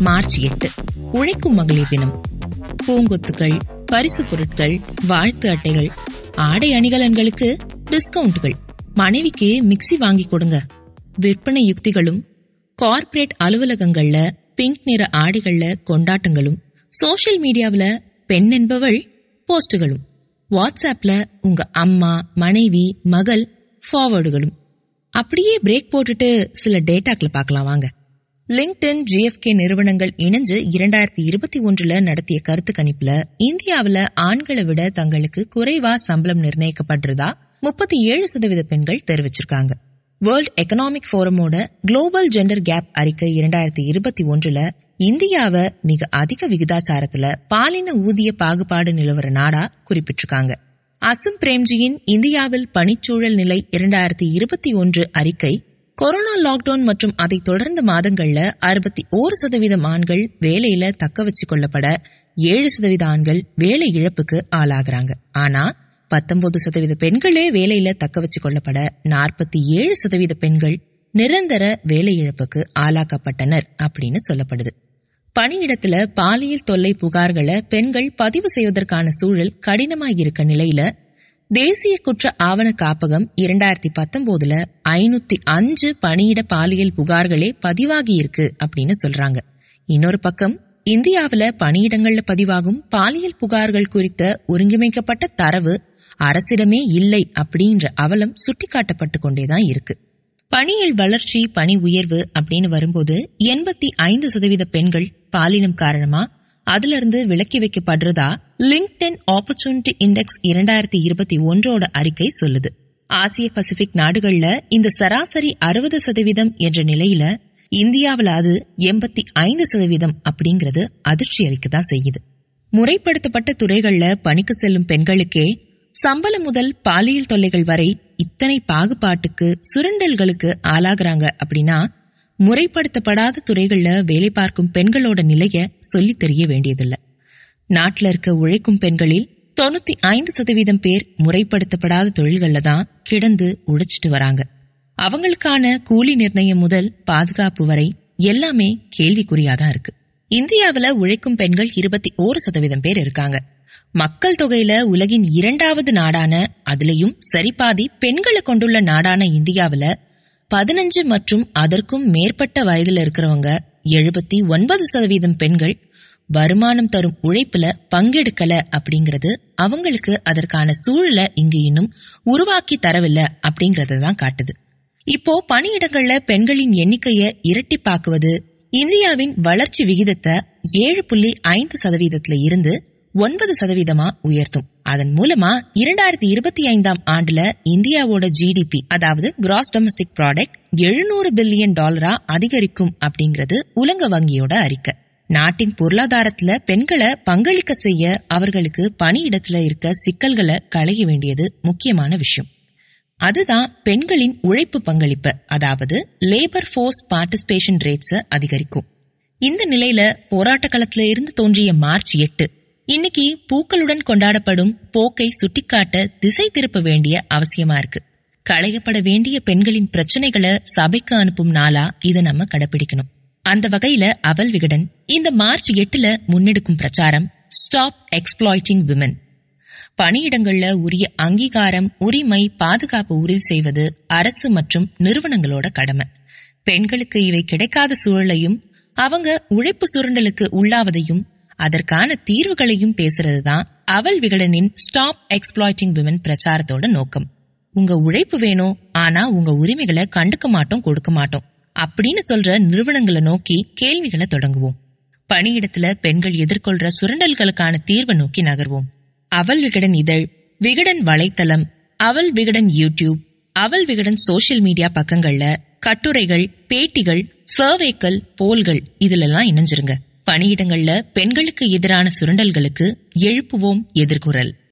March எட்டு. உழைக்கும் மகளிர் தினம். பூங்கொத்துகள் பரிசு பொருட்கள் வாழ்த்து அட்டைகள் ஆடை அணிகலன்களுக்கு டிஸ்கவுண்ட்கள். மனைவிக்கு மிக்ஸி வாங்கி கொடுங்க. விற்பனை யுக்திகளும் கார்ப்பரேட் அலுவலகங்கள்ல பிங்க் நிற ஆடைகள்ல கொண்டாட்டங்களும் சோஷியல் மீடியாவில் பெண் என்பவள் போஸ்டுகளும் வாட்ஸ்அப்ல உங்க அம்மா மனைவி மகள் ஃபார்வர்டுகளும் அப்படியே பிரேக் போட்டுட்டு சில டேட்டாக்களை பார்க்கலாம் வாங்க. லிங்க்டன் ஜிஎஃப்கே நிறுவனங்கள் இணைஞ்சு இரண்டாயிரத்தி இருபத்தி ஒன்றுல நடத்திய கருத்து கணிப்புல இந்தியாவில் ஆண்களை விட தங்களுக்கு குறைவா சம்பளம் நிர்ணயிக்கப்படுறதா முப்பத்தி ஏழு சதவீத பெண்கள் தெரிவிச்சிருக்காங்க. வேர்ல்ட் எக்கனாமிக் ஃபோரமோட குளோபல் ஜெண்டர் கேப் அறிக்கை இரண்டாயிரத்தி இருபத்தி ஒன்றுல இந்தியாவை மிக அதிக விகிதாச்சாரத்துல பாலின ஊதிய பாகுபாடு நிலவர நாடா குறிப்பிட்டிருக்காங்க. அசும் பிரேம்ஜியின் இந்தியாவில் பணிச்சூழல் நிலை இரண்டாயிரத்தி இருபத்தி ஒன்று அறிக்கை கொரோனா லாக்டவுன் மற்றும் அதை தொடர்ந்த மாதங்கள்ல அறுபத்தி ஓரு சதவீதம் ஆண்கள் வேலையில தக்க வச்சு கொள்ளப்பட ஏழு சதவீத ஆண்கள் வேலை இழப்புக்கு ஆளாகிறாங்க. ஆனா பத்தொன்பது சதவீத பெண்களே வேலையில தக்க வச்சு கொள்ளப்பட நாற்பத்தி ஏழு சதவீத பெண்கள் நிரந்தர வேலை இழப்புக்கு ஆளாக்கப்பட்டனர் அப்படின்னு சொல்லப்படுது. பணியிடத்துல பாலியல் தொல்லை புகார்களை பெண்கள் பதிவு செய்வதற்கான சூழல் கடினமாய் இருக்க நிலையில தேசிய குற்ற ஆவண காப்பகம் இரண்டாயிரத்தி பத்தொன்பதுல ஐநூத்தி அஞ்சு பணியிட பாலியல் புகார்களே பதிவாகி இருக்கு அப்படின்னு சொல்றாங்க. இன்னொரு பக்கம் இந்தியாவுல பணியிடங்கள்ல பதிவாகும் பாலியல் புகார்கள் குறித்த ஒருங்கிணைக்கப்பட்ட தரவு அரசிடமே இல்லை அப்படின்ற அவலம் சுட்டிக்காட்டப்பட்டு கொண்டேதான் இருக்கு. பணியில் வளர்ச்சி பணி உயர்வு அப்படின்னு வரும்போது எண்பத்தி ஐந்து சதவீத பெண்கள் பாலினம் காரணமா அதுல இருந்து விலக்கி வைக்கப்படுறதா? லிங்க்டென் ஆப்பர்ச்சுனிட்டி இண்டெக்ஸ் இரண்டாயிரத்தி இருபத்தி ஒன்றோட அறிக்கை சொல்லுது. ஆசிய பசிபிக் நாடுகள்ல இந்த சராசரி அறுபது சதவீதம் என்ற நிலையில இந்தியாவில் அது எண்பத்தி ஐந்து சதவீதம் அப்படிங்கிறது அதிர்ச்சி அளிக்கதான் செய்யுது. முறைப்படுத்தப்பட்ட துறைகள்ல பணிக்கு செல்லும் பெண்களுக்கே சம்பளம் முதல் பாலியல் தொல்லைகள் வரை இத்தனை பாகுபாட்டுக்கு சுரண்டல்களுக்கு ஆளாகிறாங்க அப்படின்னா முறைப்படுத்தப்படாத துறைகள்ல வேலை பார்க்கும் பெண்களோட நிலைய சொல்லி தெரிய வேண்டியதில்லை. நாட்டில் இருக்க உழைக்கும் பெண்களில் தொண்ணூத்தி ஐந்து சதவீதம் பேர் முறைப்படுத்தப்படாத தொழில்கள்ல தான் கிடந்து உழைச்சிட்டு வராங்க. அவங்களுக்கான கூலி நிர்ணயம் முதல் பாதுகாப்பு வரை எல்லாமே கேள்விக்குறியாதான் இருக்கு. இந்தியாவில உழைக்கும் பெண்கள் இருபத்தி ஓரு சதவீதம் பேர் இருக்காங்க. மக்கள் தொகையில உலகின் இரண்டாவது நாடான அதுலயும் சரிபாதி பெண்களை கொண்டுள்ள நாடான இந்தியாவில பதினஞ்சு மற்றும் அதற்கும் மேற்பட்ட வயதுல இருக்கிறவங்க எழுபத்தி ஒன்பது சதவீதம் பெண்கள் வருமானம் தரும் உழைப்புல பங்கெடுக்கல அப்படிங்கிறது அவங்களுக்கு அதற்கான சூழலை இங்கு இன்னும் உருவாக்கி தரவில்லை அப்படிங்கறத தான் காட்டுது. இப்போ பணியிடங்கள்ல பெண்களின் எண்ணிக்கையை இரட்டிப்பாக்குவது இந்தியாவின் வளர்ச்சி விகிதத்தை ஏழு புள்ளி ஐந்து சதவீதத்துல இருந்து ஒன்பது சதவீதமா உயர்த்தும். அதன் மூலமா இரண்டாயிரத்தி இருபத்தி ஐந்தாம் ஆண்டுல இந்தியாவோட ஜிடிபி அதாவது கிராஸ் டொமஸ்டிக் ப்ராடக்ட் எழுநூறு பில்லியன் டாலரா அதிகரிக்கும் அப்படிங்கிறது உலக வங்கியோட அறிக்கை. நாட்டின் பொருளாதாரத்துல பெண்களை பங்களிக்க செய்ய அவர்களுக்கு பணியிடத்துல இருக்க சிக்கல்களை களைய வேண்டியது முக்கியமான விஷயம். அதுதான் பெண்களின் உழைப்பு பங்களிப்பு அதாவது லேபர் ஃபோர்ஸ் பார்ட்டிசிபேஷன் ரேட்ஸை அதிகரிக்கும். இந்த நிலையில போராட்ட களத்துல இருந்து தோன்றிய மார்ச் எட்டு இன்னைக்கு பூக்களுடன் கொண்டாடப்படும் போக்கை சுட்டிக்காட்ட திசை திருப்ப வேண்டிய அவசியமா இருக்கு. களையப்பட வேண்டிய பெண்களின் பிரச்சனைகளை சபைக்கு அனுப்பும் நாளா இதை நம்ம கடைபிடிக்கணும் அந்த வகையில அவல் விகடன் இந்த மார்ச் எட்டுல முன்னெடுக்கும் பிரச்சாரம் ஸ்டாப் எக்ஸ்பிளாய்டிங் விமன் பணியிடங்கள்ல உரிய அங்கீகாரம் உரிமை பாதுகாப்பு உறுதி செய்வது அரசு மற்றும் நிறுவனங்களோட கடமை. பெண்களுக்கு இவை கிடைக்காத சூழலையும் அவங்க உழைப்பு சுரண்டலுக்கு உள்ளாவதையும் அதற்கான தீர்வுகளையும் பேசுறதுதான் அவள் விகடனின் ஸ்டாப் எக்ஸ்பிளாய்டிங் விமன் பிரச்சாரத்தோட நோக்கம். உங்க உழைப்பு வேணும் ஆனா உங்க உரிமைகளை கண்டுக்க மாட்டோம் கொடுக்க மாட்டோம். அப்படின்னு சொல்ற நிறுவனங்களை நோக்கி கேள்விகளை தொடங்குவோம். பணியிடத்துல பெண்கள் எதிர்கொள்ற சுரண்டல்களுக்கான தீர்வை நோக்கி நகர்வோம். அவள் விகடன் இதழ் விகடன் வலைத்தளம் அவள் விகடன் யூடியூப் அவள் விகடன் சோசியல் மீடியா பக்கங்கள்ல கட்டுரைகள் பேட்டிகள் சர்வேக்கள் போல்கள் இதுலெல்லாம் இணைஞ்சிருங்க. பணியிடங்கள்ல பெண்களுக்கு எதிரான சுரண்டல்களுக்கு எழுப்புவோம் எதிர்குரல்